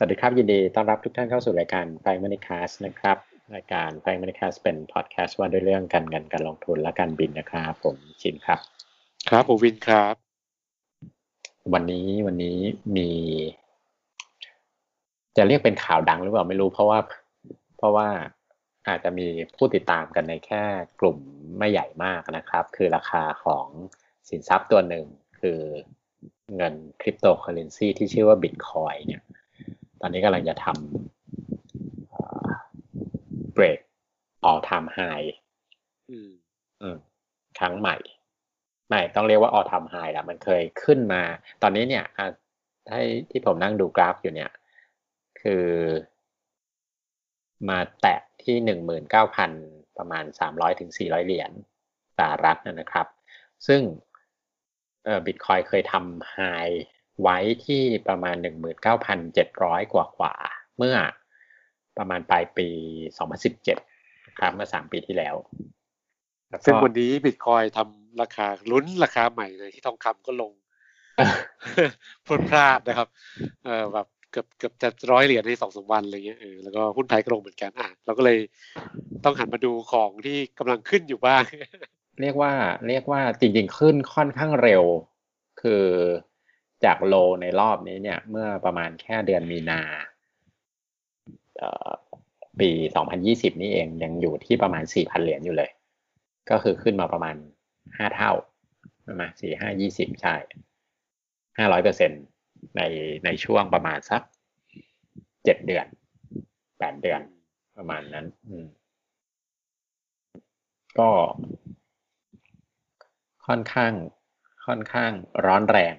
สวัสดีครับ ยินดีต้อนรับทุกท่านเข้าสู่รายการไฟมันนี่คาสนะครับรายการไฟมันนี่คาสเป็นพอดแคสต์ว่าด้วยเรื่องการเงินการลงทุนและการบินนะครับผมชินครับ ครับผมวินครับ วันนี้วันนี้มี จะเรียกเป็นข่าวดังหรือเปล่าไม่รู้เพราะว่า เพราะว่าอาจจะมีผู้ติดตามกันในแค่กลุ่มไม่ใหญ่มากนะครับ คือราคาของสินทรัพย์ตัวหนึ่งคือเงินคริปโตเคอเรนซีที่ชื่อว่าบิตคอยเนี่ย ตอนนี้กำลังจะทำเบรกออทำไฮครั้งใหม่ ไม่ต้องเรียกว่าออทำไฮละมันเคยขึ้นมา ตอนนี้เนี่ยให้ที่ผมนั่งดูกราฟอยู่เนี่ย คือมาแตะที่หนึ่งหมื่นเก้าพันประมาณสามร้อยถึงสี่ร้อยเหรียญสหรัฐนะครับ ซึ่งเออบิตคอยเคยทำไฮ ไว้ที่ประมาณหนึ่งหมื่นเก้าพันเจ็ดร้อยกว่ากว่า เมื่อประมาณปลายปีสองพันสิบเจ็ดครับเมื่อสามปีที่แล้ว ซึ่งวันนี้บิตคอยทำราคาลุ้นราคาใหม่เลยที่ทองคำก็ลงพลดพลาดนะครับ เออแบบเกือบเกือบจะร้อยเหรียญในสองสามวันอะไรเงี้ยเออแล้วก็หุ้นไทยก็ลงเหมือนกันอะเราก็เลยต้องหันมาดูของที่กำลังขึ้นอยู่บ้าง เรียกว่า เรียกว่าจริงๆขึ้นค่อนข้างเร็ว คือ จากโลในรอบนี้เนี่ย เมื่อประมาณแค่เดือนมีนาปี 2020 นี่เองยังอยู่ที่ประมาณ 4,000 เหรียญอยู่เลย ก็คือขึ้นมาประมาณ 5 เท่าประมาณ4 5 20 ใช่ 500เปอร์เซ็นในในช่วงประมาณสัก 7 เดือน 8 เดือนประมาณนั้นก็ค่อนข้างค่อนข้างร้อนแรง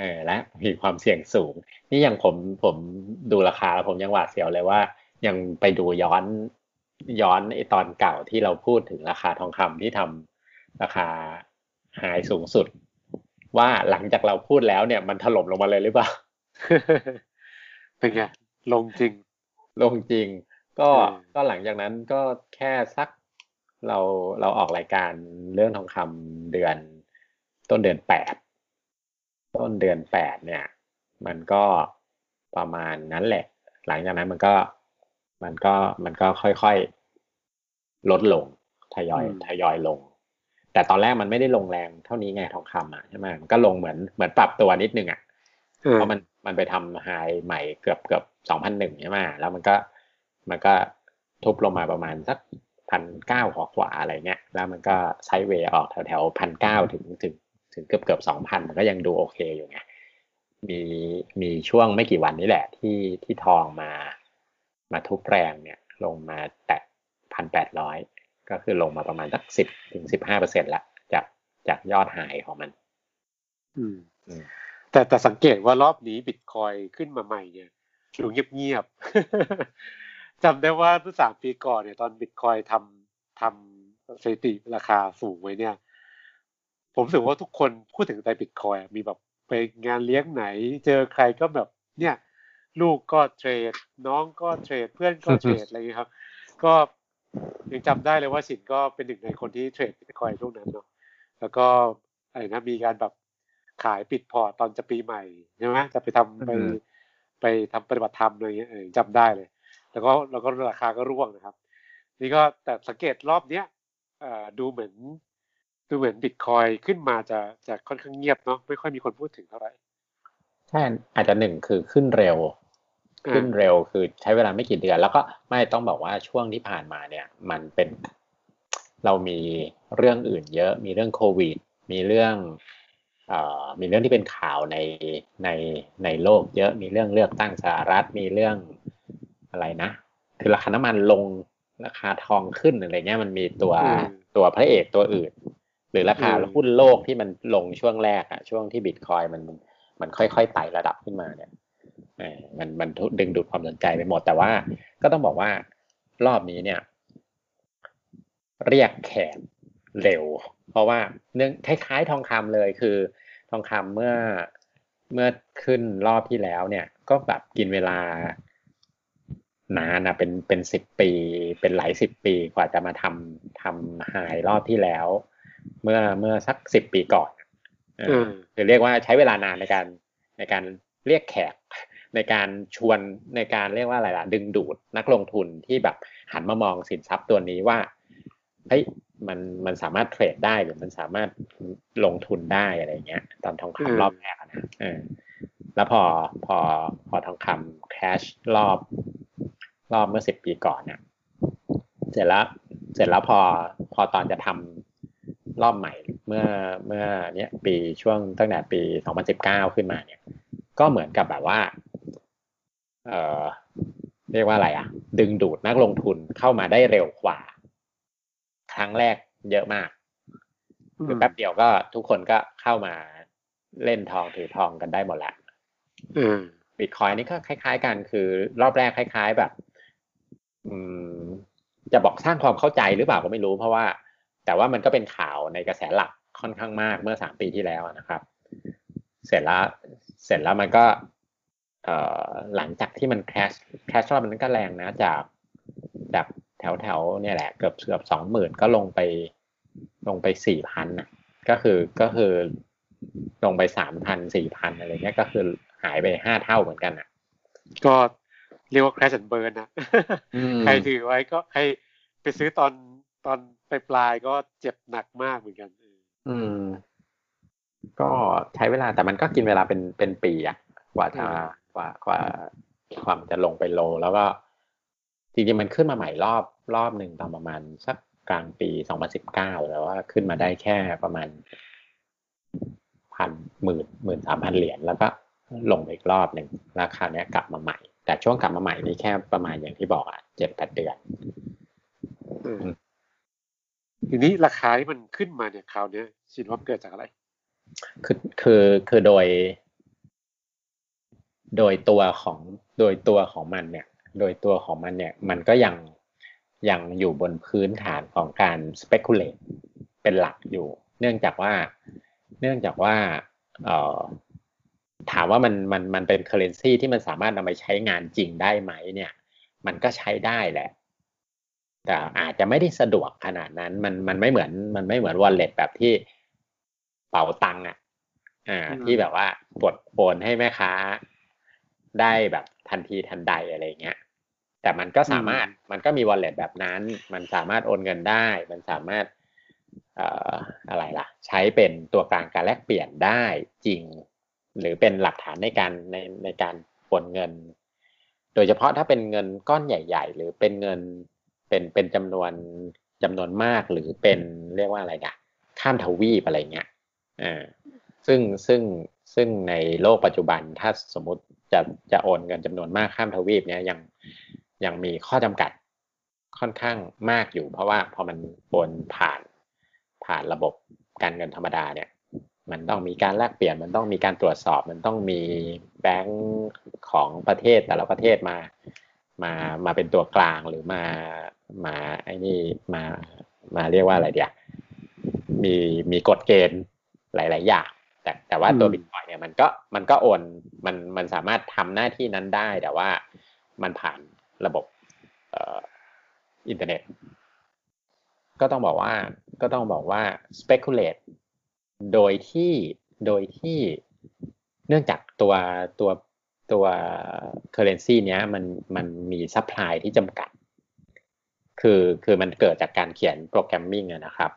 เออและมีความเสี่ยงสูง นี่อย่างผมผมดูราคาแล้วผมยังหวาดเสียวเลยว่า ยังไปดูย้อนย้อนไอตอนเก่าที่เราพูดถึงราคาทองคำที่ทำราคาหายสูงสุด ว่าหลังจากเราพูดแล้วเนี่ยมันถล่มลงมาเลยหรือเปล่าเป็นไงลงจริง ลงจริง ก็ก็หลังจากนั้นก็แค่สักเราเราออกรายการเรื่องทองคำเดือนต้นเดือนแปด ต้นเดือนแปดเนี่ย มันก็ประมาณนั้นแหละ หลังจากนั้นมันก็มันก็มันก็ค่อยๆลดลงทยอยทยอยลง แต่ตอนแรกมันไม่ได้ลงแรงเท่านี้ไงทองคำอะใช่ไหมมันก็ลงเหมือนเหมือนปรับตัวนิดนึงอะเพราะมันมันไปทำไฮใหม่เกือบเกือบสองพันหนึ่งใช่ไหมแล้วมันก็มันก็ทุบลงมาประมาณสักพันเก้าขวาอะไรเงี้ย แล้วมันก็ไซด์เวย์ออกแถวแถวพันเก้าถึงถึง ถึงเกือบเกือบสองพันมันก็ยังดูโอเคอยู่ไงมีมีช่วงไม่กี่วันนี้แหละ ที่ที่ทองมามาทุบแรงเนี่ยลงมาแตะพันแปดร้อยก็คือลงมาประมาณสักสิบถึงสิบห้าเปอร์เซ็นละจากจากยอดหายของมัน อืมแต่แต่สังเกตว่ารอบนี้บิตคอยขึ้นมาใหม่เนี่ยดูเงียบๆจำได้ว่าเมื่อสามปีก่อนเนี่ยตอนบิตคอยทำทำสถิติราคาสูงไว้เนี่ย ผมรู้สึกว่าทุกคนพูดถึงแต่บิตคอยมีแบบไปงานเลี้ยงไหน เจอใครก็แบบเนี่ย ลูกก็ trade น้องก็ trade เพื่อนก็ trade อะไรอย่างนี้ครับ ก็ยังจำได้เลยว่าสินก็เป็นหนึ่งในคนที่ trade บิตคอยน์ช่วงนั้นเนาะแล้วก็อะไรนะมีการแบบขายปิดพอร์ตตอนจะปีใหม่ใช่ไหมจะไปทำไปไปทำปฏิบัติธรรมอะไรเงี้ยจำได้เลย แล้วก็แล้วก็ราคาก็ร่วงนะครับ นี่ก็แต่สังเกตรอบเนี้ยดูเหมือน ดูเหมือนบิตคอยขึ้นมาจะจะค่อนข้างเงียบเนาะไม่ค่อยมีคนพูดถึงเท่าไหร่ใช่อาจจะหนึ่งคือขึ้นเร็ว ขึ้นเร็วคือใช้เวลาไม่กี่เดือน แล้วก็ไม่ต้องบอกว่าช่วงที่ผ่านมาเนี่ย มันเป็น เรามีเรื่องอื่น เยอะ มีเรื่องโควิด มีเรื่องเอ่อมีเรื่องที่เป็นข่าวในในในโลก เยอะมีเรื่องเลือกตั้งสหรัฐมีเรื่องอะไรนะ คือราคาน้ำมันลงราคาทองขึ้นอะไรเงี้ยมันมีตัวตัวพระเอกตัวอื่น หรือราคาหุ้นโลกที่มันลงช่วงแรกอะช่วงที่บิตคอยมันมันค่อยๆไต่ระดับขึ้นมาเนี่ยมันมันดึงดูดความสนใจไปหมดแต่ว่าก็ต้องบอกว่ารอบนี้เนี่ย เรียกแขกเร็ว เพราะว่าเนื่องคล้ายๆ ทองคำเลยคือ ทองคำเมื่อเมื่อขึ้นรอบที่แล้วเนี่ย ก็แบบกินเวลานานอะเป็นเป็นสิบปี เป็นหลายสิบปีกว่าจะมาทำทำหายรอบที่แล้ว เมื่อเมื่อสักสิบปีก่อนคือเรียกว่าใช้เวลานานในการในการเรียกแขก ในการชวนในการเรียกว่าอะไรล่ะ ดึงดูดนักลงทุนที่แบบหันมามองสินทรัพย์ตัวนี้ว่าเฮ้ยมันมันสามารถเทรดได้หรือมันสามารถลงทุนได้อะไรเงี้ย ตอนทองคำรอบแรกนะเออแล้วพอพอพอทองคำแคชรอบ รอบเมื่อสิบปีก่อนเนี่ยเสร็จแล้วเสร็จแล้วพอพอตอนจะทำ รอบใหม่เมื่อเมื่อเนี้ยปีช่วงตั้งแต่ปีสองพันสิบเก้าขึ้นมาเนี่ย ก็เหมือนกับแบบว่า เอ่อเรียกว่าอะไรอะดึงดูดนักลงทุนเข้ามาได้เร็วกว่า ครั้งแรกเยอะมากคือแป๊บเดียวก็ทุกคนก็เข้ามาเล่นทองถือทองกันได้หมดแล้วบิตคอยนี่ก็คล้าย ๆ กันคือ รอบแรกคล้าย ๆแบบ อืม จะบอกสร้างความเข้าใจหรือเปล่าก็ไม่รู้เพราะว่า แต่ว่ามันก็เป็นข่าวในกระแสหลักค่อนข้างมากเมื่อสามปีที่แล้วนะครับ เสร็จแล้วเสร็จแล้วมันก็เอ่อหลังจากที่มันแคชแคชรอบมันก็แรงนะจากจากแถวแถวเนี่ยแหละเกือบเกือบสองหมื่นก็ลงไปลงไปสี่พันอะ ก็คือก็คือลงไปสามพันสี่พันอะไรเงี้ยก็คือหายไปห้าเท่าเหมือนกันอะ ก็เรียกว่า crash and burn นะใครถือไว้ก็ใครไปซื้อตอนตอน ปลายปลายก็เจ็บหนักมากเหมือนกัน อืม ก็ใช้เวลาแต่มันก็กินเวลาเป็นเป็นปีอะกว่าจะกว่ากว่าความจะลงไปโล แล้วก็จริงๆมันขึ้นมาใหม่รอบรอบหนึ่งตอนประมาณสักกลางปีสองพันสิบเก้าแล้วว่าขึ้นมาได้แค่ประมาณพันหมื่นหมื่นสามพันเหรียญแล้วก็ลงไปอีกรอบหนึ่งราคาเนี้ยกลับมาใหม่ แต่ช่วงกลับมาใหม่นี่แค่ประมาณอย่างที่บอกอะเจ็ดแปดเดือน ทีนี้ราคาที่มันขึ้นมาเนี่ยคราวนี้ชินว่าเกิดจากอะไร คือคือคือโดย โดยตัวของโดยตัวของมันเนี่ย โดยตัวของมันเนี่ย มันก็ยังยังอยู่บนพื้นฐานของการ speculate เป็นหลักอยู่ เนื่องจากว่า เนื่องจากว่าเอ่อถามว่ามันมันมันเป็น currency ที่มันสามารถนำไปใช้งานจริงได้ไหมเนี่ย มันก็ใช้ได้แหละ แต่อาจจะไม่ได้สะดวกขนาดนั้น มันมันไม่เหมือน มันไม่เหมือน wallet แบบที่เป๋าตังค์อะอ่า ที่แบบว่ากดโอนให้แม่ค้า ได้แบบทันทีทันใดอะไรเงี้ย แต่มันก็สามารถมันก็มี wallet แบบนั้น มันสามารถโอนเงินได้ มันสามารถเอ่ออะไรล่ะ ใช้เป็นตัวกลางการแลกเปลี่ยนได้จริง หรือเป็นหลักฐานในการในในการโอนเงิน โดยเฉพาะถ้าเป็นเงินก้อนใหญ่ ๆ หรือเป็นเงิน เป็นเป็นจำนวนจำนวนมากหรือเป็นเรียกว่าอะไรนะข้ามทวีปอะไรเงี้ยอ่าซึ่งซึ่งซึ่งในโลกปัจจุบันถ้าสมมติจะจะโอนเงินจำนวนมากข้ามทวีปเนี้ยยังยังมีข้อจำกัดค่อนข้างมากอยู่ เพราะว่าพอมันโอนผ่านผ่านระบบการเงินธรรมดาเนี่ย มันต้องมีการแลกเปลี่ยนมันต้องมีการตรวจสอบ มันต้องมีแบงก์ของประเทศแต่ละประเทศมา มามาเป็นตัวกลางหรือมามาไอ้นี่มามาเรียกว่าอะไรเดียมีมีกฎเกณฑ์หลาย ๆ อย่างแต่แต่ว่าตัวบิตคอยเนี่ยมันก็มันก็โอนมันมันสามารถทำหน้าที่นั้นได้ แต่ว่ามันผ่านระบบเอ่ออินเทอร์เน็ต ก็ต้องบอกว่าก็ต้องบอกว่า speculate โดยที่โดยที่เนื่องจากตัวตัว ตัว currency เนี้ยมันมันมี supply ที่จำกัด คือคือมันเกิดจากการเขียน programming นะครับ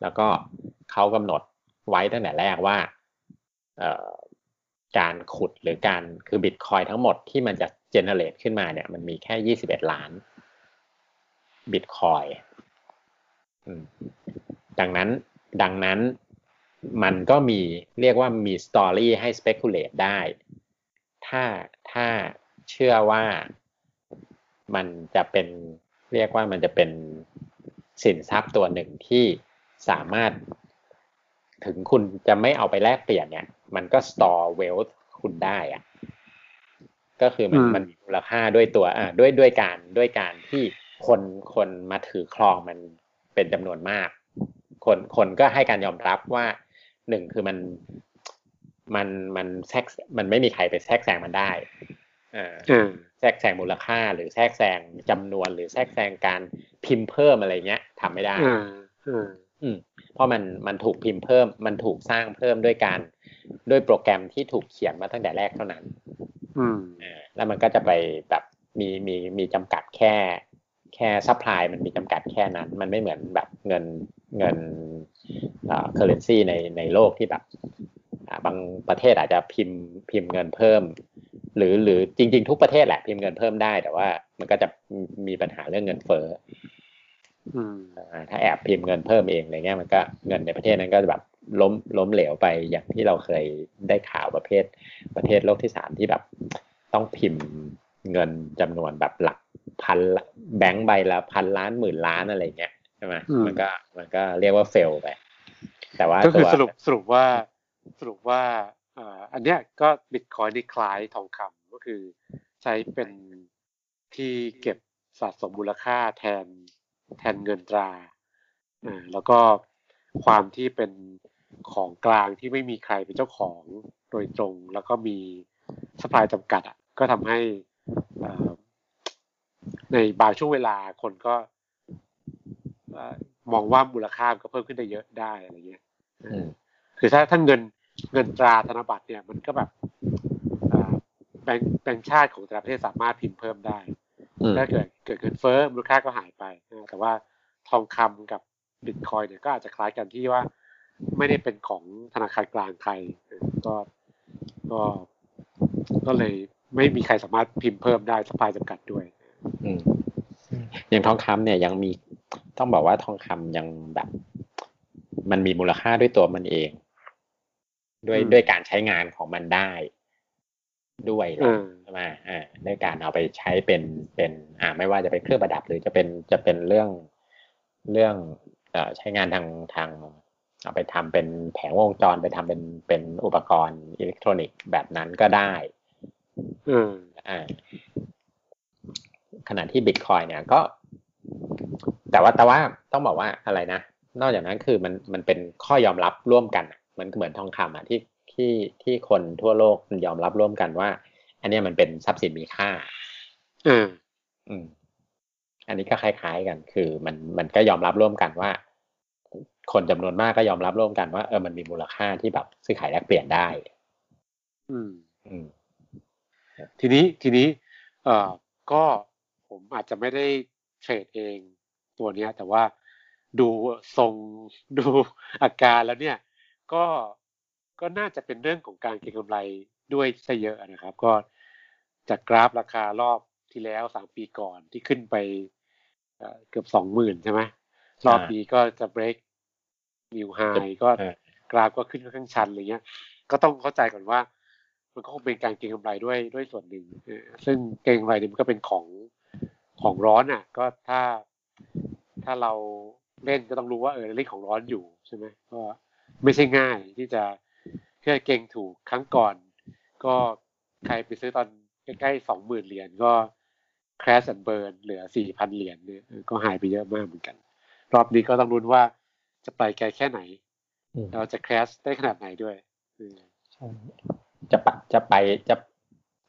แล้วก็เขากำหนดไว้ตั้งแต่แรกว่าการขุดหรือการคือบิตคอยน์ทั้งหมดที่มันจะ generate ขึ้นมาเนี่ยมันมีแค่ยี่สิบเอ็ดล้านบิตคอยดังนั้นดังนั้นมันก็มีเรียกว่ามีสตอรี่ให้ speculate ได้ ถ้าถ้าเชื่อว่ามันจะเป็นเรียกว่ามันจะเป็นสินทรัพย์ตัวหนึ่งที่สามารถถึงคุณจะไม่เอาไปแลกเปลี่ยนเนี่ย มันก็ store wealth คุณได้อะก็คือมันมันมีมูลค่าด้วยตัวอ่าด้วยด้วยการด้วยการที่คนคนมาถือครองมันเป็นจำนวนมาก คนคนก็ให้การยอมรับว่าหนึ่งคือมัน มันมันแทรกมันไม่มีใครไปแทรกแซงมันได้อ่าแทรกแซงมูลค่าหรือแทรกแซงจำนวนหรือแทรกแซงการพิมพ์เพิ่มอะไรเงี้ยทำไม่ได้อืมเพราะมันมันถูกพิมพ์เพิ่ม มันถูกสร้างเพิ่มด้วยการด้วยโปรแกรมที่ถูกเขียนมาตั้งแต่แรกเท่านั้น อืมอ่าแล้วมันก็จะไปแบบมีมีมีจำกัดแค่ แค่ supply มันมีจำกัดแค่นั้น มันไม่เหมือนแบบเงินเงินอ่า currency ในในโลกที่แบบอ่า บางประเทศอาจจะพิมพ์พิมพ์เงินเพิ่ม หรือหรือจริง ๆ ทุกประเทศแหละพิมพ์เงินเพิ่มได้ แต่ว่ามันก็จะมีปัญหาเรื่องเงินเฟ้ออืมอ่าถ้าแอบพิมพ์เงินเพิ่มเองอะไรเงี้ยมันก็เงินในประเทศนั้นก็แบบล้มล้มเหลวไปอย่างที่เราเคยได้ข่าวประเภทประเทศโลกที่สามที่แบบต้องพิมพ์เงินจำนวนแบบหลักพันละแบงค์ใบละพันล้านหมื่นล้านอะไรเงี้ยใช่ไหมมันก็มันก็เรียกว่าเฟลไป แต่ว่าก็คือตัวสรุปสรุปว่า สรุปว่าอ่าอันเนี้ยก็บิตคอยนี่คล้ายทองคำก็คือใช้เป็นที่เก็บสะสมมูลค่าแทนแทนเงินตราอ่าแล้วก็ความที่เป็นของกลางที่ไม่มีใครเป็นเจ้าของโดยตรง แล้วก็มีสปายจำกัดอะก็ทำให้อ่าในบางช่วงเวลาคนก็อ่ามองว่ามูลค่ามันก็เพิ่มขึ้นได้เยอะได้อะไรเงี้ยอืมคือถ้าถ้าเงิน เงินตราธนบัตรเนี่ยมันก็แบบอ่าแบงค์แบงค์ชาติของแต่ละประเทศสามารถพิมพ์เพิ่มได้อืมถ้าเกิดเกิดเงินเฟ้อมูลค่าก็หายไปนะแต่ว่าทองคำกับบิตคอยเนี่ยก็อาจจะคล้ายกันที่ว่าไม่ได้เป็นของธนาคารกลางไทยนะก็ก็ก็เลยไม่มีใครสามารถพิมพ์เพิ่มได้สปายจำกัดด้วยอืมอย่างทองคำเนี่ยยังมีต้องบอกว่าทองคำยังแบบ มันมีมูลค่าด้วยตัวมันเอง ด้วยอืมด้วยการใช้งานของมันได้ ด้วยแหละอืมใช่ไหมอ่าด้วยการเอาไปใช้เป็นเป็น อ่า ไม่ว่าจะเป็นเครื่องประดับหรือจะเป็นจะเป็นเรื่องเรื่องเอ่อใช้งานทางทางเอาไปทำเป็นแผงวงจรไปทำเป็นเป็นอุปกรณ์อิเล็กทรอนิกส์แบบนั้นก็ได้ อืมอ่าขณะที่บิตคอยเนี่ยก็ แต่ว่าแต่ว่าต้องบอกว่าอะไรนะ นอกจากนั้นคือมันมันเป็นข้อยอมรับร่วมกันอะ มันก็เหมือนทองคำอะที่ที่ที่คนทั่วโลกมันยอมรับร่วมกันว่า อันเนี้ยมันเป็นทรัพย์สินมีค่าอืมอืม อันนี้ก็คล้ายๆกัน คือมันมันก็ยอมรับร่วมกันว่า คนจำนวนมากก็ยอมรับร่วมกันว่าเออมันมีมูลค่าที่แบบซื้อขายแลกเปลี่ยนได้ อืม อืม ทีนี้ทีนี้ เอ่อก็ผมอาจจะไม่ได้เทรดเองตัวเนี้ย แต่ว่าดูทรงดูอาการแล้วเนี่ย ก็ก็น่าจะเป็นเรื่องของการเก็งกำไรด้วยซะเยอะนะครับ ก็จากกราฟราคารอบที่แล้วสามปีก่อนที่ขึ้นไปเอ่อเกือบสองหมื่นใช่ไหมรอบนี้ก็จะ break new high ก็เออกราฟก็ขึ้นค่อนข้างชันอะไรเงี้ย ก็ต้องเข้าใจก่อนว่า มันก็คงเป็นการเก็งกำไรด้วยด้วยส่วนหนึ่งเออซึ่งเก็งกำไรเนี่ยมันก็เป็นของของร้อนอะ ก็ถ้าถ้าเราเล่นก็ต้องรู้ว่าเออเล่นของร้อนอยู่ใช่ไหมก็ ไม่ใช่ง่ายที่จะแค่เก่งถูกครั้งก่อน ก็ใครไปซื้อตอนใกล้ๆสองหมื่นเหรียญก็ crash and burn เหลือสี่พันเหรียญเนี่ยเออก็หายไปเยอะมากเหมือนกัน รอบนี้ก็ต้องรุ้นว่าจะไปไกลแค่ไหนอืมเราจะ crash ได้ขนาดไหนด้วยเออใช่จะปะจะไปจะ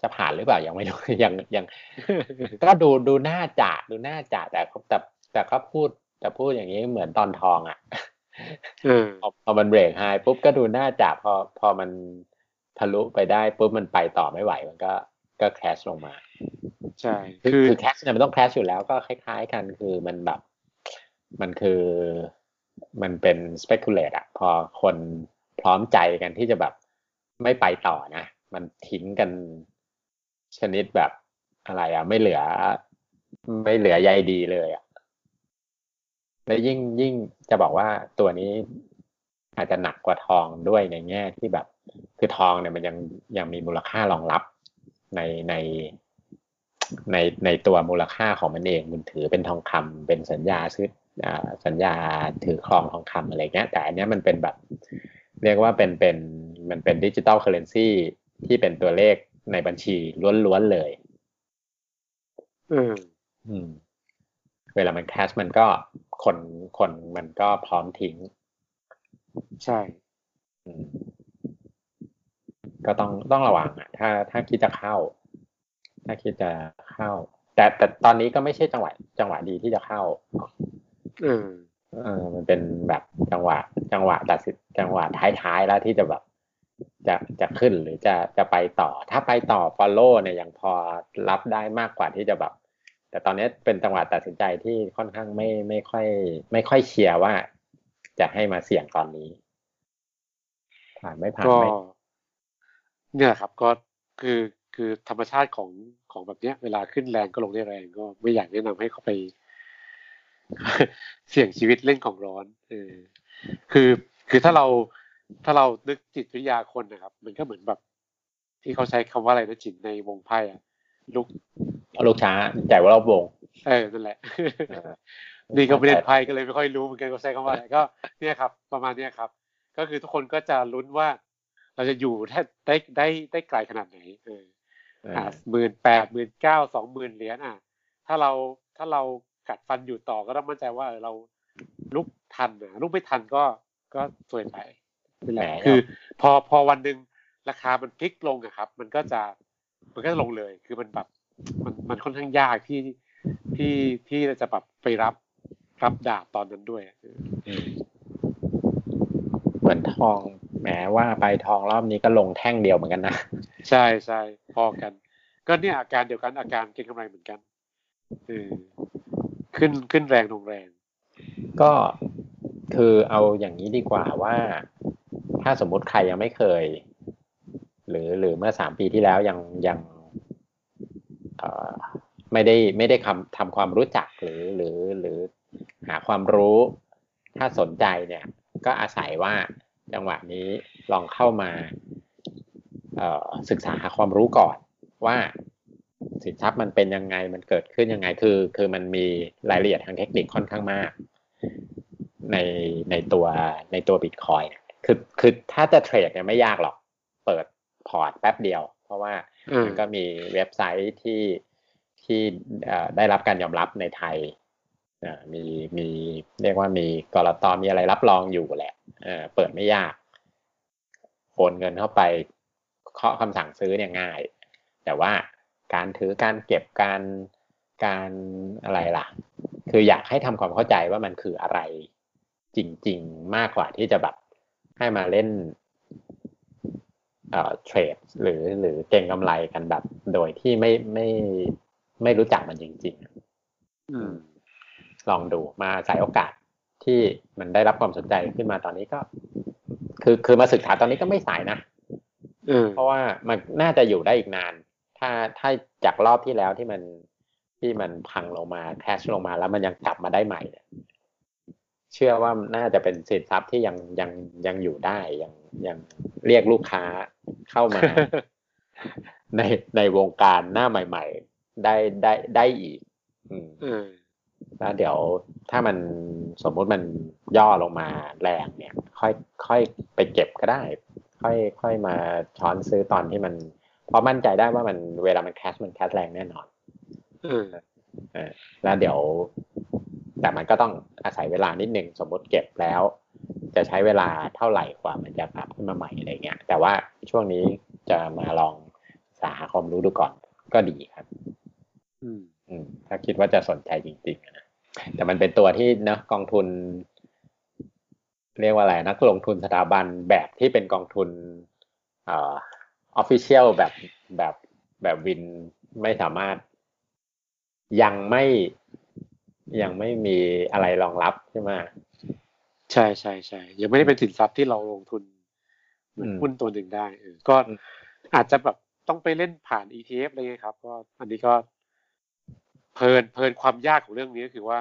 จะผ่านหรือเปล่ายังไม่รู้ยังยังก็ดูดูหน้าจ่าดูหน้าจ่าแต่แต่แต่เขาพูดแต่พูดอย่างนี้เหมือนตอนทองอะเออ พอพอมันเบรกไฮปุ๊บก็ดูหน้าจ่าพอพอมันทะลุไปได้ปุ๊บมันไปต่อไม่ไหวมันก็ก็แคชลงมา ใช่คือคือคือแคชเนี่ยมันต้องแคชอยู่แล้วก็คล้าย ๆ กันคือมันแบบ มันคือมันเป็น speculate อะพอคนพร้อมใจกันที่จะแบบไม่ไปต่อนะ มันทิ้งกันชนิดแบบอะไรอะไม่เหลือ ไม่เหลือใยดีเลยอะ แล้วยิ่งยิ่งจะบอกว่าตัวนี้อาจจะหนักกว่าทองด้วยในแง่ที่แบบ คือทองเนี่ยมันยังยังมีมูลค่ารองรับในในในในตัวมูลค่าของมันเองมันถือเป็นทองคำเป็นสัญญาซื้ออ่าสัญญาถือครองทองคำอะไรเงี้ย แต่อันเนี้ยมันเป็นแบบ เรียกว่าเป็นเป็นมันเป็น digital currency ที่เป็นตัวเลขในบัญชีล้วนๆเลยเอออืม เวลามัน crash มันก็คนคนมันก็พร้อมทิ้ง ใช่อืมก็ต้องต้องระวังอะถ้าถ้าคิดจะเข้า ถ้าคิดจะเข้า แต่แต่ตอนนี้ก็ไม่ใช่จังหวะจังหวะดีที่จะเข้าเออเออมันเป็นแบบจังหวะ จังหวะตัดสินจังหวะท้ายๆแล้วที่จะแบบจะจะขึ้นหรือจะจะไปต่อ ถ้าไปต่อ follow เนี่ยยังพอรับได้มากกว่าที่จะแบบ แต่ตอนนี้เป็นจังหวะตัดสินใจที่ค่อนข้างไม่ไม่ค่อย ไม่ค่อยเชียร์ว่า จะให้มาเสี่ยงตอนนี้ ผ่านไม่ผ่านก็ไม่เนี่ยครับก็คือคือธรรมชาติของของแบบเนี้ย เวลาขึ้นแรงก็ลงได้แรงก็ไม่อยากแนะนำให้เขาไป เสี่ยงชีวิตเล่นของร้อนเออคือคือถ้าเราถ้าเรานึกจิตวิทยาคนนะครับ มันก็เหมือนแบบ ที่เขาใช้คำว่าอะไรนะจิตในวงไพ่อะ ลุกลูกช้าใจว่ารอบวงเออนั่นแหละเออนี่ก็ไม่เล่นไพ่ก็เลยไม่ค่อยรู้เหมือนกันเขาใช้คำว่าอะไรก็เนี่ยครับ ประมาณเนี้ยครับ ก็คือทุกคนก็จะลุ้นว่า เราจะอยู่ได้ได้ได้ได้ไกลขนาดไหนเออเอออ่าหมื่นแปดหมื่นเก้าสองหมื่นเหรียญอะ ถ้าเราถ้าเรากัดฟันอยู่ต่อก็ต้องมั่นใจว่าเออเราลุกทันอะลุกไม่ทันก็ก็สวยไปนี่แหละแหมคือ พอพอวันหนึ่งราคามันพลิกลงอะครับ มันก็จะ มันก็จะลงเลย คือมันแบบมันมันค่อนข้างยากที่ที่ที่จะแบบไปรับรับดาบตอนนั้นด้วยอืมเหมือนทองแหมว่าไปทองรอบนี้ก็ลงแท่งเดียวเหมือนกันนะใช่ใช่พอกัน ก็เนี่ยอาการเดียวกันอาการเก็งกำไรเหมือนกันเออขึ้นขึ้นแรงลงแรง ก็คือเอาอย่างนี้ดีกว่าว่า ถ้าสมมุติใครยังไม่เคย หรือหรือเมื่อสามปีที่แล้วยังยังไม่ได้ไม่ได้คำทำความรู้จักหรือหรือหรือหาความรู้ถ้าสนใจเนี่ย ก็อาศัยว่าจังหวะนี้ลองเข้ามาศึกษาหาความรู้ก่อนว่าสินทรัพย์มันเป็นยังไงมันเกิดขึ้นยังไงคือ คือมันมีรายละเอียดทางเทคนิคค่อนข้างมาก ในในตัวในตัวบิตคอยน์คือคือถ้าจะเทรดเนี่ยไม่ยากหรอก เปิด พอร์ตแป๊บเดียว เพราะว่าอืมมันก็มีเว็บไซต์ที่ที่เอ่อได้รับการยอมรับในไทยเอ่อมีมีเรียกว่ามีกรตมีอะไรรับรองอยู่แหละเอ่อเปิดไม่ยาก โอนเงินเข้าไปเคาะคำสั่งซื้อเนี่ยง่าย แต่ว่าการถือการเก็บการการอะไรล่ะ คืออยากให้ทำความเข้าใจว่ามันคืออะไรจริง ๆ มากกว่าที่จะแบบให้มาเล่น เอ่อเทรดหรือหรือเก็งกำไรกันแบบ โดยที่ไม่ไม่ไม่รู้จักมันจริงๆอืมลองดูมาใส่โอกาสที่มันได้รับความสนใจขึ้นมาตอนนี้ก็ คือคือมาศึกษาตอนนี้ก็ไม่สายนะเออเพราะว่ามันน่าจะอยู่ได้อีกนาน ถ้าถ้าจากรอบที่แล้วที่มันที่มันพังลงมาแคชลงมาแล้วมันยังกลับมาได้ใหม่เนี่ยเชื่อว่าน่าจะเป็นสินทรัพย์ที่ยังยังยังอยู่ได้ยัง ยังเรียกลูกค้าเข้ามา ในในวงการหน้าใหม่ ๆ ได้ได้ได้อีก อืมเออแล้วเดี๋ยวถ้ามันสมมุติมันย่อลงมาแรงเนี่ย ค่อยค่อยไปเก็บก็ได้ ค่อยค่อยมาช้อนซื้อตอนที่มันเพราะมั่นใจได้ว่ามันเวลามันแคชมันแคชแรงแน่นอนเออเออแล้วเดี๋ยว แต่มันก็ต้องอาศัยเวลานิดนึงสมมติเก็บแล้ว จะใช้เวลาเท่าไหร่กว่ามันจะกลับขึ้นมาใหม่อะไรเงี้ย แต่ว่าช่วงนี้จะมาลองสาหาความรู้ดูก่อนก็ดีครับ อืม อืม ถ้าคิดว่าจะสนใจจริงๆนะแต่มันเป็นตัวที่เนอะกองทุน เรียกว่าอะไรนักลงทุนสถาบันแบบที่เป็นกองทุนเอ่อออฟฟิเชียลแบบแบบแบบวินไม่สามารถ ยังไม่ยังไม่มีอะไรรองรับใช่ไหม ใช่ใช่ใช่ยังไม่ได้เป็นสินทรัพย์ที่เราลงทุนเหมือนอืมหุ้นตัวหนึ่งได้เออก็อืมอาจจะแบบต้องไปเล่นผ่าน ETF อะไรเงี้ยครับ ก็อันนี้ก็เพลินเพลินความยากของเรื่องนี้ก็คือว่า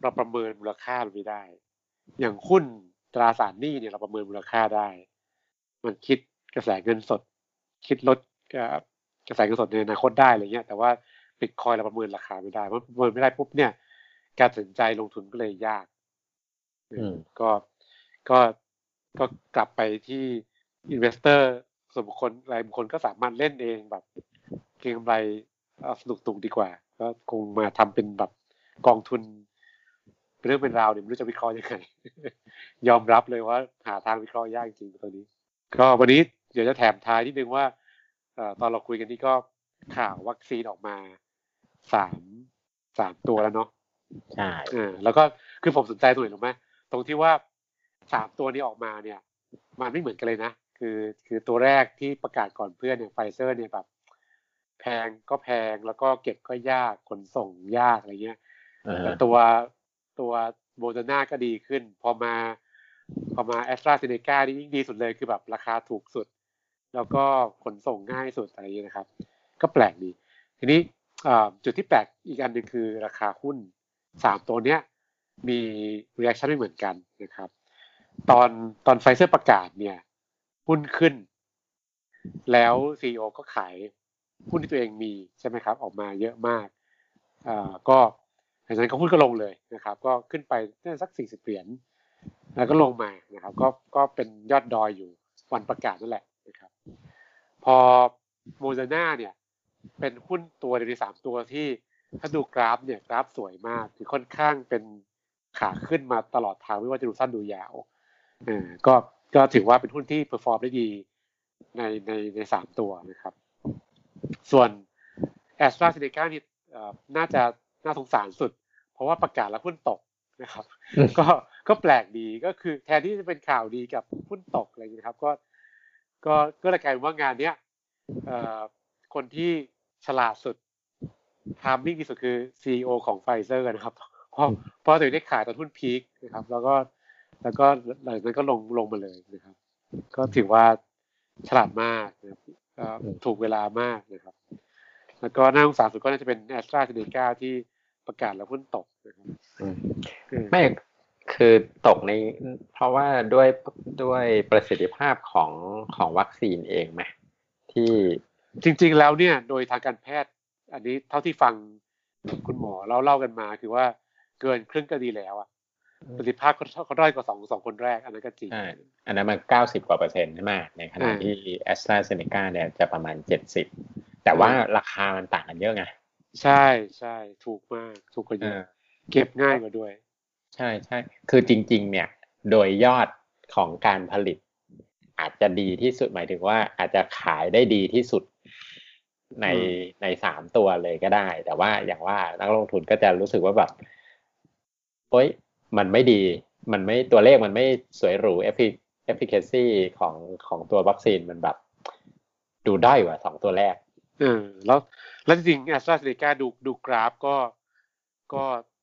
เราประเมินมูลค่ามันไม่ได้ อย่างหุ้นตราสารหนี้เนี่ยเราประเมินมูลค่าได้ มันคิดกระแสเงินสด คิดลดเอ่อกระแสเงินสดในอนาคตได้อะไรเงี้ย แต่ว่าบิตคอยเราประเมินราคาไม่ได้เพราะประเมินไม่ได้ปุ๊บเนี่ย การตัดสินใจลงทุนก็เลยยากอืม ก็ก็ก็กลับไปที่investor ส่วนบุคคลรายบุคคลก็สามารถเล่นเองแบบเก็งกำไรเอาสนุกสนุกดีกว่า ก็คงมาทำเป็นแบบกองทุนเป็นเรื่องเป็นราวเนี่ยไม่รู้จะวิเคราะห์ยังไงยอมรับเลยว่าหาทางวิเคราะห์ยากจริงๆตัวนี้ ก็วันนี้เดี๋ยวจะแถมท้ายนิดนึงว่าเอ่อตอนเราคุยกันนี่ก็ข่าววัคซีนออกมาสามสามตัวแล้วเนาะใช่เออแล้วก็คือผมสนใจตรงไหนรู้ไหม ตรงที่ว่าสามตัวนี้ออกมาเนี่ย มันไม่เหมือนกันเลยนะ คือคือตัวแรกที่ประกาศก่อนเพื่อนเนี่ยไฟเซอร์เนี่ยแบบแพงก็แพงแล้วก็เก็บก็ยากขนส่งยากอะไรเงี้ยแต่ตัวตัวโมเดอร์นาก็ดีขึ้น พอมาพอมาแอสตราเซเนกานี่ยิ่งดีสุดเลยคือแบบราคาถูกสุด แล้วก็ขนส่งง่ายสุดอะไรอย่างนี้นะครับ ก็แปลกดี ทีนี้จุดที่แปลกอีกอันหนึ่งคือราคาหุ้นสามตัวเนี้ย มี reaction ไม่เหมือนกันนะครับ ตอนตอนไฟเซอร์ประกาศเนี่ยหุ้นขึ้น แล้ว CEO ก็ขายหุ้นที่ตัวเองมีใช่ไหมครับ ออกมาเยอะมากอ่าก็หลังจากนั้นก็หุ้นก็ลงเลยนะครับ ก็ขึ้นไปน่าจะสักสี่สิบเหรียญแล้วก็ลงมานะครับ ก็ก็เป็นยอดดอยอยู่วันประกาศนั่นแหละนะครับ พอโมเดอร์นาเนี่ย เป็นหุ้นตัวในสามตัวที่ถ้าดูกราฟเนี่ยกราฟสวยมากคือค่อนข้างเป็น ขาขึ้นมาตลอดทางไม่ว่าจะดูสั้นดูยาวเออก็ก็ถือว่าเป็นหุ้นที่ perform ได้ดีในในในสามตัวนะครับ ส่วนแอสตราเซเนกานี่น่าจะน่าสงสารสุด เพราะว่าประกาศแล้วหุ้นตกนะครับ ก็ก็แปลกดีก็คือแทนที่จะเป็นข่าวดีกลับหุ้นตกอะไรอย่างนี้ครับ ก็ก็ก็เลยกลายว่างานเนี้ยคนที่ฉลาดสุด timing ที่สุดคือ CEO ของไฟเซอร์นะครับ เพราะเพราะตัวได้ขายตอนหุ้น peak นะครับ แล้วก็แล้วก็หลังจากนั้นก็ลงลงมาเลยนะครับ ก็ถือว่าฉลาดมากนะครับถูกเวลามากนะครับ แล้วก็น่าสงสารสุดก็น่าจะเป็นแอสตราเซเนกาที่ประกาศแล้วหุ้นตกนะครับไม่คือตกในเพราะว่าด้วยด้วยประสิทธิภาพของของวัคซีนเองไหมที่จริง ๆ แล้วเนี่ยโดยทางการแพทย์ อันนี้เท่าที่ฟังคุณหมอเล่าเล่ากันมา คือว่า เกินครึ่งก็ดีแล้วอะประสิทธิภาพเขาด้อยกว่าสองสองคนแรก อันนั้นก็จริงอันนั้นมันเก้าสิบกว่าเปอร์เซ็นต์ใช่ไหมในขณะที่แอสตราเซเนกาเนี่ยจะประมาณเจ็ดสิบแต่ว่าราคามันต่างกันเยอะไง ใช่ใช่ถูกมาก ถูกกว่าเยอะเก็บง่ายกว่าด้วย ใช่ใช่คือจริง ๆ เนี่ย โดยยอดของการผลิต อาจจะดีที่สุดหมายถึงว่าอาจจะขายได้ดีที่สุดในในสามตัวเลยก็ได้ แต่ว่าอย่างว่านักลงทุนก็จะรู้สึกว่าแบบ โอ๊ยมันไม่ดี มันไม่ตัวเลขมันไม่สวยหรู effi efficacy ของของตัววัคซีนมันแบบ ดูด้อยกว่าสองตัวแรกเออแล้วแล้วจริงแอสตราเซเนกาดูดูกราฟก็ก็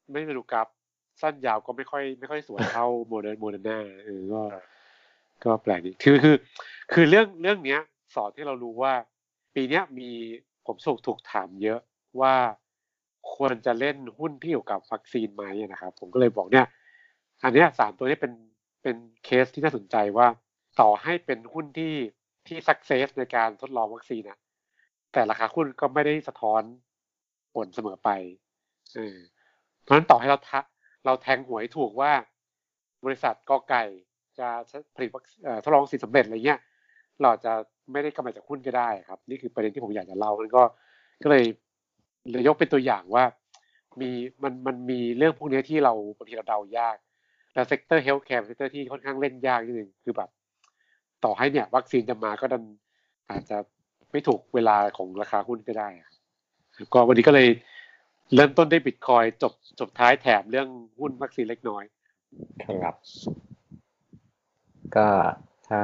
ไม่ได้ดูกราฟสั้นยาวก็ไม่ค่อยไม่ค่อยสวยเท่าโมเดอร์โมเดอร์นาเออก็ ก็แปลกดีคือคือ คือเรื่องเรื่องเนี้ย สอนที่เรารู้ว่า ปีเนี้ยมีผมถูกถูกถามเยอะว่า ควรจะเล่นหุ้นที่เกี่ยวกับวัคซีนไหมนะครับ ผมก็เลยบอกเนี่ย อันนี้สามตัวนี้เป็นเป็นเคสที่น่าสนใจว่า ต่อให้เป็นหุ้นที่ที่ success ในการทดลองวัคซีนนะแต่ราคาหุ้นก็ไม่ได้สะท้อนผลเสมอไปเออเพราะฉะนั้นต่อให้เราทะเราแทงหวยถูกว่า บริษัทกอไก่จะผลิตทดลองวัคซีนสำเร็จอะไรเงี้ยเราจะไม่ได้กำไรจากหุ้นก็ได้ครับ นี่คือประเด็นที่ผมอยากจะเล่าแล้วก็ก็เลย เลยยกเป็นตัวอย่างว่ามีมันมันมีเรื่องพวกนี้ที่เราบางทีเราเดายากแล้ว sector healthcare sector ที่ค่อนข้างเล่นยากนิดนึงคือแบบ ต่อให้เนี่ย วัคซีนจะมาก็ดันอาจจะไม่ถูกเวลาของราคาหุ้นก็ได้ก็วันนี้ก็เลยเริ่มต้นได้บิตคอยน์จบจบท้ายแถมเรื่องหุ้นวัคซีนเล็กน้อย ครับ ก็ถ้า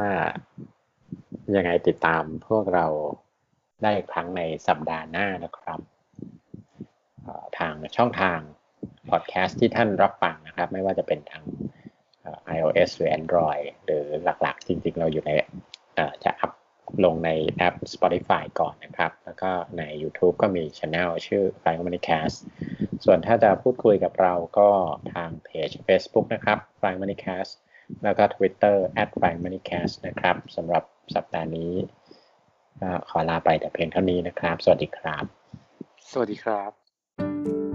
ยังไงติดตามพวกเราได้ครั้งในสัปดาห์หน้านะครับ ทางช่องทางพอดแคสต์ที่ท่านรับฟังนะครับ ไม่ว่าจะเป็นทาง iOS หรือ Android หรือหลักๆ จริงๆ เราอยู่ในจะอัพลงในแอป Spotify ก่อนนะครับ แล้วก็ใน YouTube ก็มีช anel ชื่อ Flying Money Cast ส่วนถ้าจะพูดคุยกับเราก็ทางเพจ Facebook นะครับ Flying Money Cast แล้วก็ Twitter Flying Money Cast นะครับสำหรับสัปดาห์นี้ขอลาไปแต่เพียงเท่านี้นะครับ สวัสดีครับ สวัสดีครับ Música